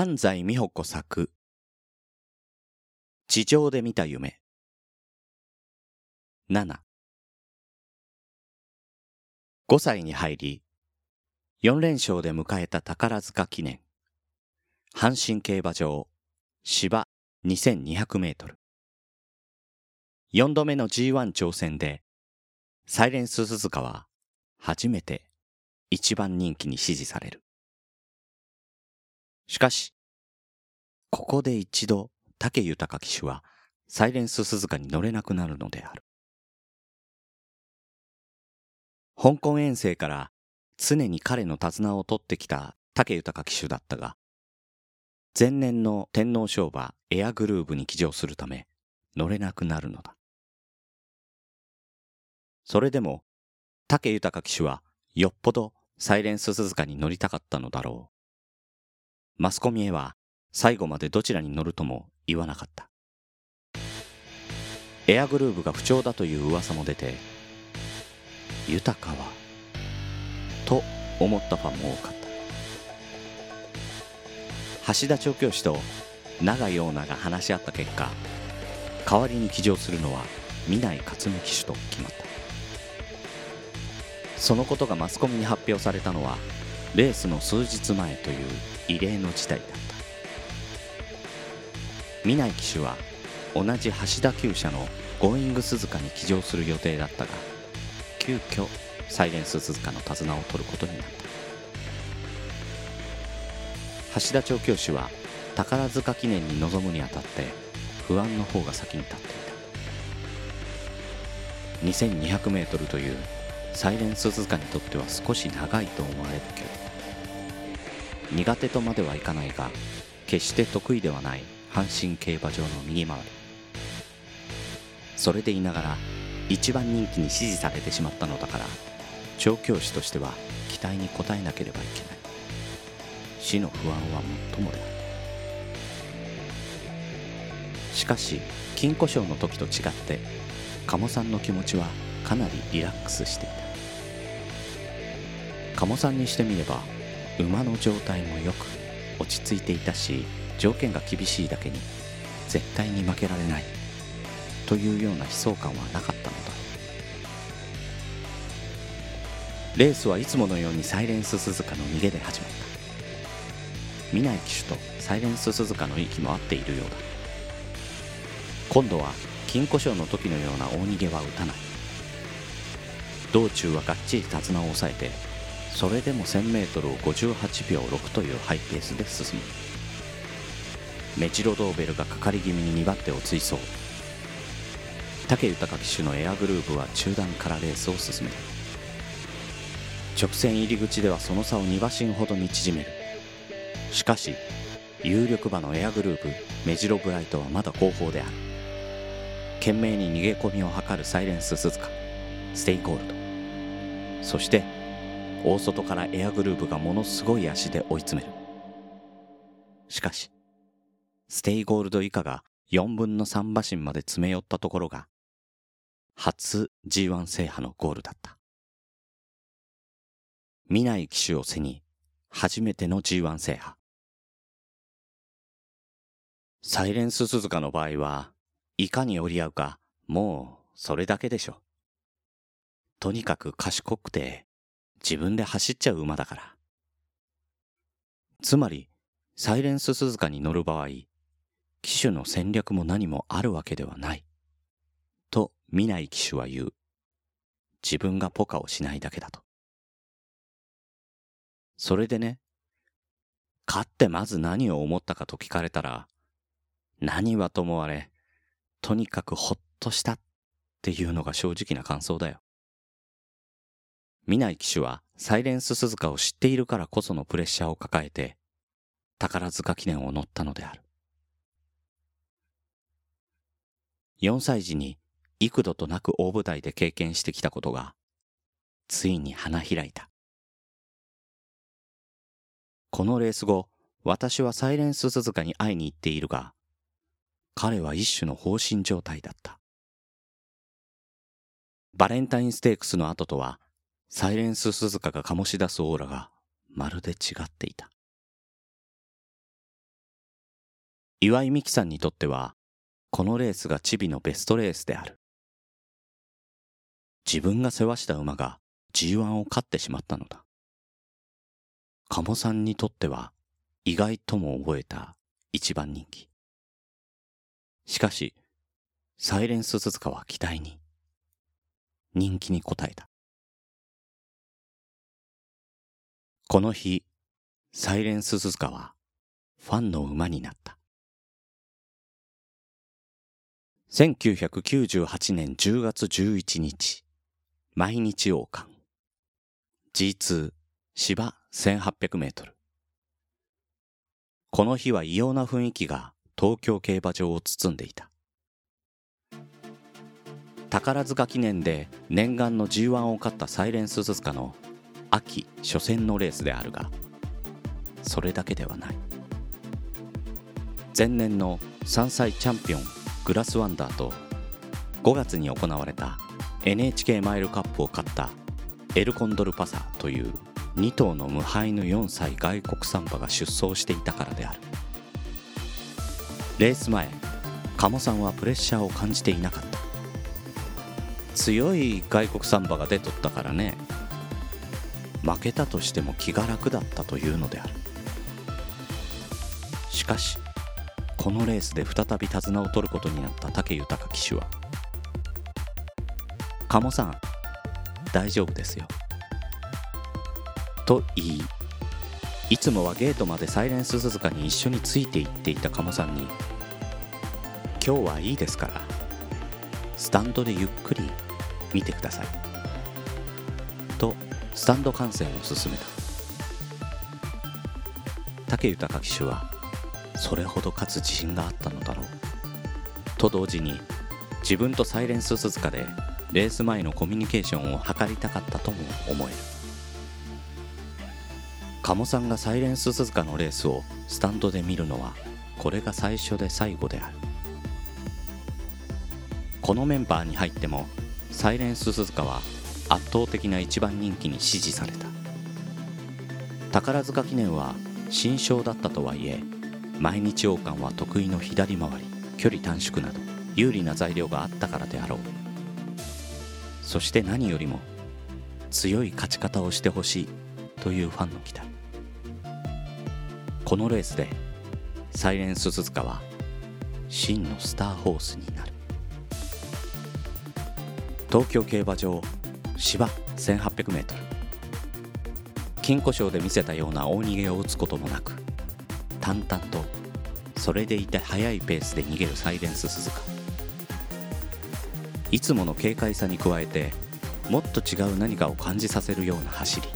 安西美穂子作。地上で見た夢。7 5歳に入り4連勝で迎えた宝塚記念。阪神競馬場芝2200メートル。4度目の G1 挑戦でサイレンス鈴鹿は初めて一番人気に支持される。しかし、ここで一度、竹豊騎手は、サイレンス鈴鹿に乗れなくなるのである。香港遠征から常に彼の手綱を取ってきた竹豊騎手だったが、前年の天皇賞馬エアグルーブに騎乗するため乗れなくなるのだ。それでも竹豊騎手はよっぽどサイレンス鈴鹿に乗りたかったのだろう。マスコミへは最後までどちらに乗るとも言わなかった。エアグルーヴが不調だという噂も出て、豊かは、と思ったファンも多かった。橋田調教師と永井オーナーが話し合った結果、代わりに騎乗するのは南井克美騎手と決まった。そのことがマスコミに発表されたのはレースの数日前という異例の事態だった。南井騎手は同じ橋田厩舎のゴーイング鈴鹿に騎乗する予定だったが急遽サイレンス鈴鹿の手綱を取ることになった。橋田調教師は宝塚記念に臨むにあたって不安の方が先に立っていた。2200m というサイレンス鈴鹿にとっては少し長いと思われるけど苦手とまではいかないが決して得意ではない阪神競馬場の右回り。それでいながら一番人気に支持されてしまったのだから調教師としては期待に応えなければいけない。死の不安は最もである。しかし金庫賞の時と違って鴨さんの気持ちはかなりリラックスしていた。鴨さんにしてみれば馬の状態もよく落ち着いていたし条件が厳しいだけに絶対に負けられない。というような悲壮感はなかったのだ。レースはいつものようにサイレンス鈴鹿の逃げで始まった。南井騎手とサイレンス鈴鹿の息も合っているようだ。今度は金庫賞の時のような大逃げは打たない。道中はがっちり手綱を押さえてそれでも 1000m を58秒6というハイペースで進む。メジロドーベルがかかり気味に2番手を追走。武豊騎手のエアグルーヴは中段からレースを進める。直線入り口ではその差を2馬身ほどに縮める。しかし有力馬のエアグルーヴメジロブライトはまだ後方である。懸命に逃げ込みを図るサイレンススズカステイゴールド。そして大外からエアグルーヴがものすごい足で追い詰める。しかし、ステイゴールド以下が4分の3馬身まで詰め寄ったところが、初 G1 制覇のゴールだった。南井騎手を背に、初めての G1 制覇。サイレンススズカの場合は、いかに折り合うか、もうそれだけでしょ。とにかく賢くて自分で走っちゃう馬だから。つまり、サイレンス鈴鹿に乗る場合、騎手の戦略も何もあるわけではない。と、見ない騎手は言う。自分がポカをしないだけだと。それでね、勝ってまず何を思ったかと聞かれたら、何はともあれ、とにかくほっとしたっていうのが正直な感想だよ。南井騎手はサイレンス鈴鹿を知っているからこそのプレッシャーを抱えて宝塚記念を乗ったのである。4歳児に幾度となく大舞台で経験してきたことがついに花開いた。このレース後、私はサイレンス鈴鹿に会いに行っているが、彼は一種の放心状態だった。バレンタインステークスの後とはサイレンス鈴鹿が醸し出すオーラがまるで違っていた。岩井美樹さんにとってはこのレースがチビのベストレースである。自分が世話した馬が G1 を勝ってしまったのだ。鴨さんにとっては意外とも覚えた一番人気。しかしサイレンス鈴鹿は期待に人気に応えた。この日サイレンス鈴鹿はファンの馬になった。1998年10月11日毎日王冠。G2 芝1800メートル。この日は異様な雰囲気が東京競馬場を包んでいた。宝塚記念で念願の G1 を勝ったサイレンスズカの秋初戦のレースであるがそれだけではない。前年の3歳チャンピオングラスワンダーと5月に行われた NHK マイルカップを勝ったエルコンドルパサという2頭の無敗の4歳外国産馬が出走していたからである。レース前鴨さんはプレッシャーを感じていなかった。強い外国産馬が出とったからね。負けたとしても気が楽だったというのである。しかしこのレースで再び手綱を取ることになった武豊騎手は「鴨さん大丈夫ですよ」と言いいつもはゲートまでサイレンス鈴鹿に一緒についていっていた鴨さんに「今日はいいですからスタンドでゆっくり見てくださいとスタンド観戦を進めた。武豊騎手はそれほど勝つ自信があったのだろう。と同時に自分とサイレンス鈴鹿でレース前のコミュニケーションを図りたかったとも思える。鴨さんがサイレンス鈴鹿のレースをスタンドで見るのはこれが最初で最後である。このメンバーに入ってもサイレンス鈴鹿は圧倒的な一番人気に支持された。宝塚記念は新勝だったとはいえ毎日王冠は得意の左回り距離短縮など有利な材料があったからであろう。そして何よりも強い勝ち方をしてほしいというファンの期待このレースでサイレンス鈴鹿は真のスターホースになる。東京競馬場芝 1800m 金鯱賞で見せたような大逃げを打つこともなく淡々とそれでいて速いペースで逃げるサイレンススズカ。いつもの軽快さに加えてもっと違う何かを感じさせるような走り。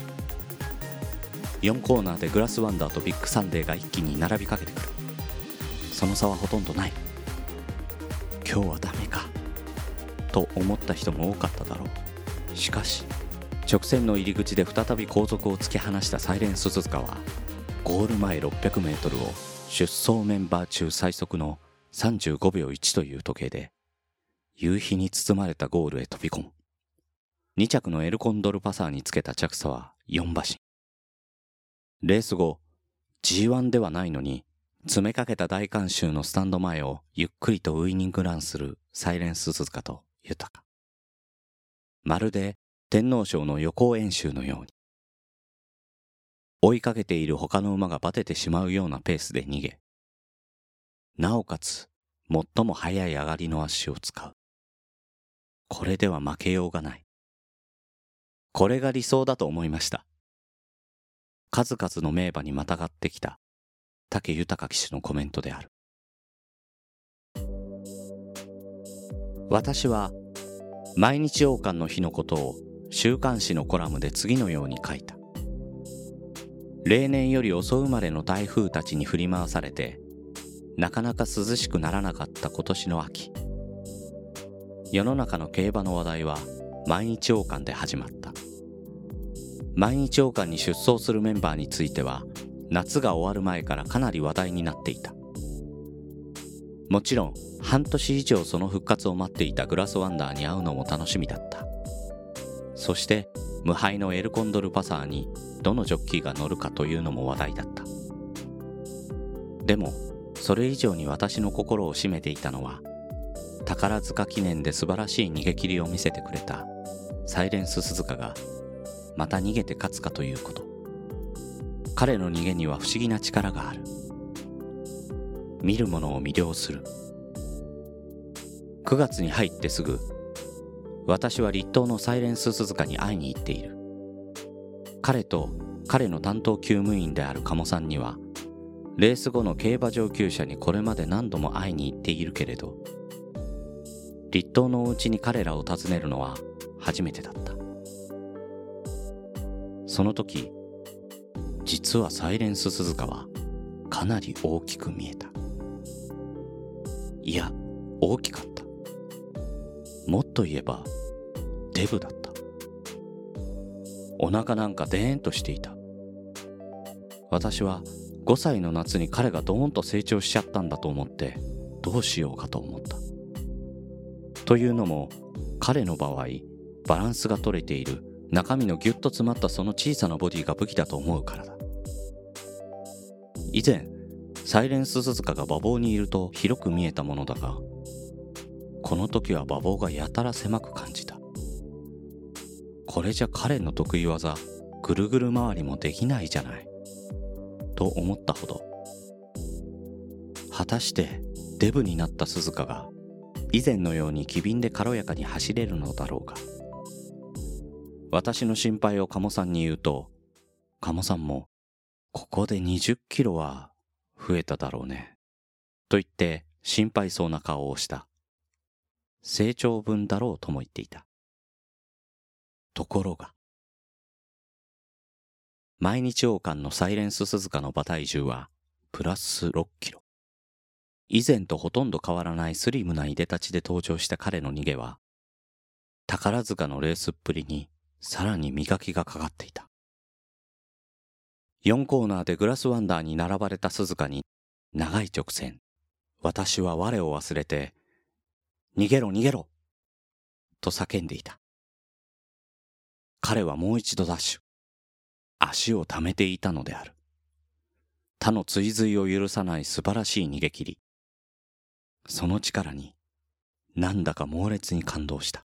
4コーナーでグラスワンダーとビッグサンデーが一気に並びかけてくる。その差はほとんどない。今日はダメか。と思った人も多かっただろう。しかし直線の入り口で再び後続を突き放したサイレンス鈴鹿はゴール前 600m を出走メンバー中最速の35秒1という時計で夕日に包まれたゴールへ飛び込む2着のエルコンドルパサーにつけた着差は4馬身レース後 G1 ではないのに詰めかけた大観衆のスタンド前をゆっくりとウイニングランするサイレンス鈴鹿と豊か。まるで天皇賞の予行演習のように。追いかけている他の馬がバテてしまうようなペースで逃げ、なおかつ最も速い上がりの足を使う。これでは負けようがない。これが理想だと思いました。数々の名馬にまたがってきた武豊騎手のコメントである。私は毎日王冠の日のことを週刊誌のコラムで次のように書いた。例年より遅生まれの台風たちに振り回されてなかなか涼しくならなかった今年の秋。世の中の競馬の話題は毎日王冠で始まった。毎日王冠に出走するメンバーについては夏が終わる前からかなり話題になっていた。もちろん半年以上その復活を待っていたグラスワンダーに会うのも楽しみだった。そして無敗のエルコンドルパサーにどのジョッキーが乗るかというのも話題だった。でもそれ以上に私の心を占めていたのは宝塚記念で素晴らしい逃げ切りを見せてくれたサイレンス鈴鹿がまた逃げて勝つかということ。彼の逃げには不思議な力がある。見る者を魅了する。9月に入ってすぐ私は立東のサイレンス鈴鹿に会いに行っている。彼と彼の担当厩務員である鴨さんにはレース後の競馬上級者にこれまで何度も会いに行っているけれど立東のお家に彼らを訪ねるのは初めてだった。その時実はサイレンス鈴鹿はかなり大きく見えた。いや大きかった。もっと言えばデブだった。お腹なんかでーんとしていた。私は5歳の夏に彼がドーンと成長しちゃったんだと思ってどうしようかと思った。というのも彼の場合バランスが取れている中身のギュッと詰まったその小さなボディが武器だと思うからだ。以前サイレンス鈴鹿が馬房にいると広く見えたものだがこの時は馬房がやたら狭く感じた。これじゃ彼の得意技ぐるぐる回りもできないじゃない。と思ったほど。果たしてデブになった鈴鹿が以前のように機敏で軽やかに走れるのだろうか。私の心配を鴨さんに言うと鴨さんもここで20キロは増えただろうね。と言って心配そうな顔をした。成長分だろうとも言っていた。ところが毎日王冠のサイレンス鈴鹿の馬体重はプラス6キロ。以前とほとんど変わらないスリムないでたちで登場した彼の逃げは、宝塚のレースっぷりにさらに磨きがかかっていた。4コーナーでグラスワンダーに並ばれた鈴鹿に長い直線、私は我を忘れて、逃げろ逃げろと叫んでいた。彼はもう一度ダッシュ。足を溜めていたのである。他の追随を許さない素晴らしい逃げ切り。その力になんだか猛烈に感動した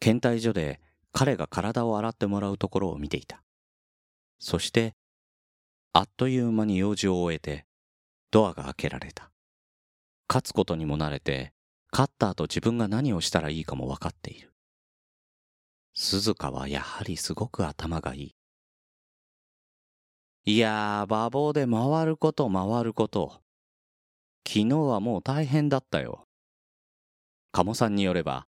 検体所で彼が体を洗ってもらうところを見ていたそしてあっという間に用事を終えてドアが開けられた。勝つことにも慣れて勝った後自分が何をしたらいいかも分かっている。鈴鹿はやはりすごく頭がいい。いやー馬房で回ること回ること。昨日はもう大変だったよ。鴨さんによれば、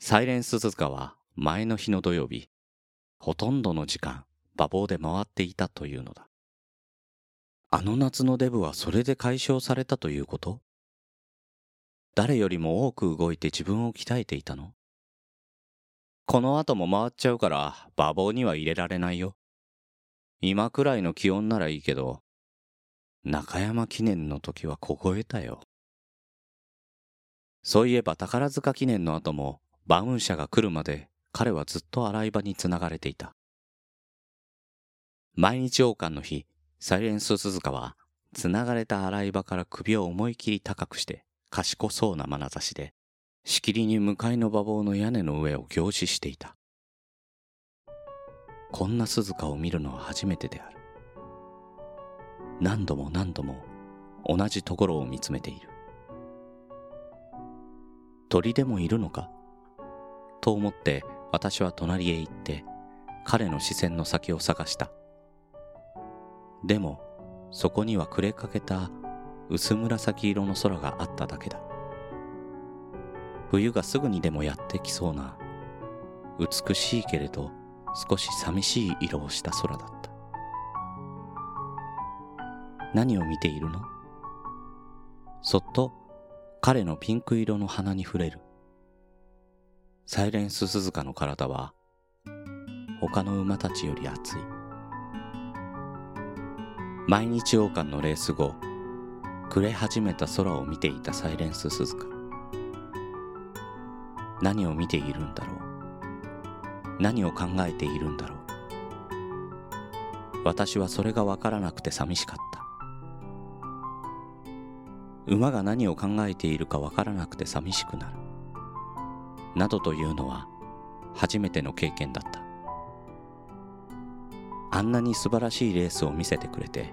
サイレンス鈴鹿は前の日の土曜日、ほとんどの時間、馬房で回っていたというのだ。あの夏のデブはそれで解消されたということ？誰よりも多く動いて自分を鍛えていたの？この後も回っちゃうから馬房には入れられないよ。今くらいの気温ならいいけど、中山記念の時は凍えたよ。そういえば宝塚記念の後もバウン車が来るまで彼はずっと洗い場につながれていた。毎日王冠の日、サイレンス鈴鹿はつながれた洗い場から首を思い切り高くして賢そうな眼差しでしきりに向かいの馬房の屋根の上を凝視していた。こんな鈴鹿を見るのは初めてである。何度も何度も同じところを見つめている鳥でもいるのか？と思って私は隣へ行って彼の視線の先を探したでもそこには暮れかけた薄紫色の空があっただけだ冬がすぐにでもやってきそうな美しいけれど少し寂しい色をした空だった何を見ているの？そっと彼のピンク色の鼻に触れる。サイレンス鈴鹿の体は他の馬たちより熱い。毎日王冠のレース後、暮れ始めた空を見ていたサイレンス鈴鹿。何を見ているんだろう？何を考えているんだろう？私はそれがわからなくて寂しかった。馬が何を考えているかわからなくて寂しくなるなどというのは初めての経験だったあんなに素晴らしいレースを見せてくれて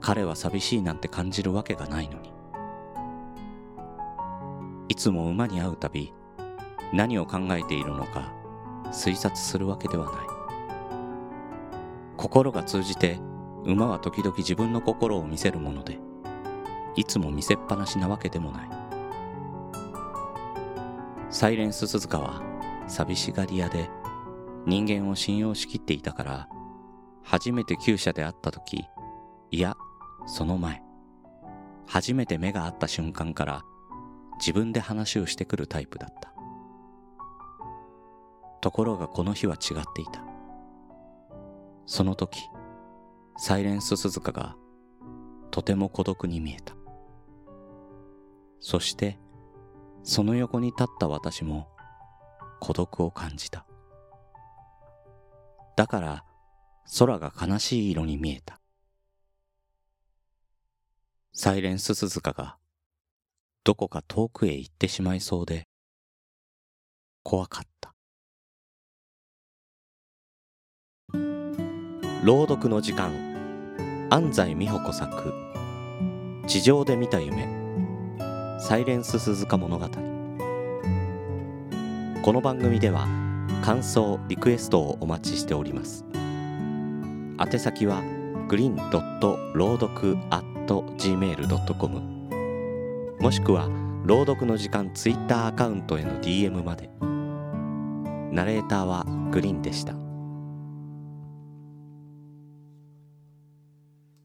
彼は寂しいなんて感じるわけがないのに。いつも馬に会うたび何を考えているのか推察するわけではない。心が通じて馬は時々自分の心を見せるものでいつも見せっぱなしなわけでもない。サイレンス鈴鹿は寂しがり屋で人間を信用しきっていたから初めて厩舎で会った時いやその前。初めて目が合った瞬間から自分で話をしてくるタイプだった。ところがこの日は違っていた。その時サイレンス鈴鹿がとても孤独に見えた。そしてその横に立った私も孤独を感じた。だから空が悲しい色に見えた。サイレンス鈴鹿がどこか遠くへ行ってしまいそうで怖かった。朗読の時間。安西美穂子作「地上で見た夢」サイレンス鈴鹿物語。この番組では感想リクエストをお待ちしております。宛先はグリーンドット朗読 gmail.com もしくは朗読の時間ツイッターアカウントへの DM まで。ナレーターはグリーンでした。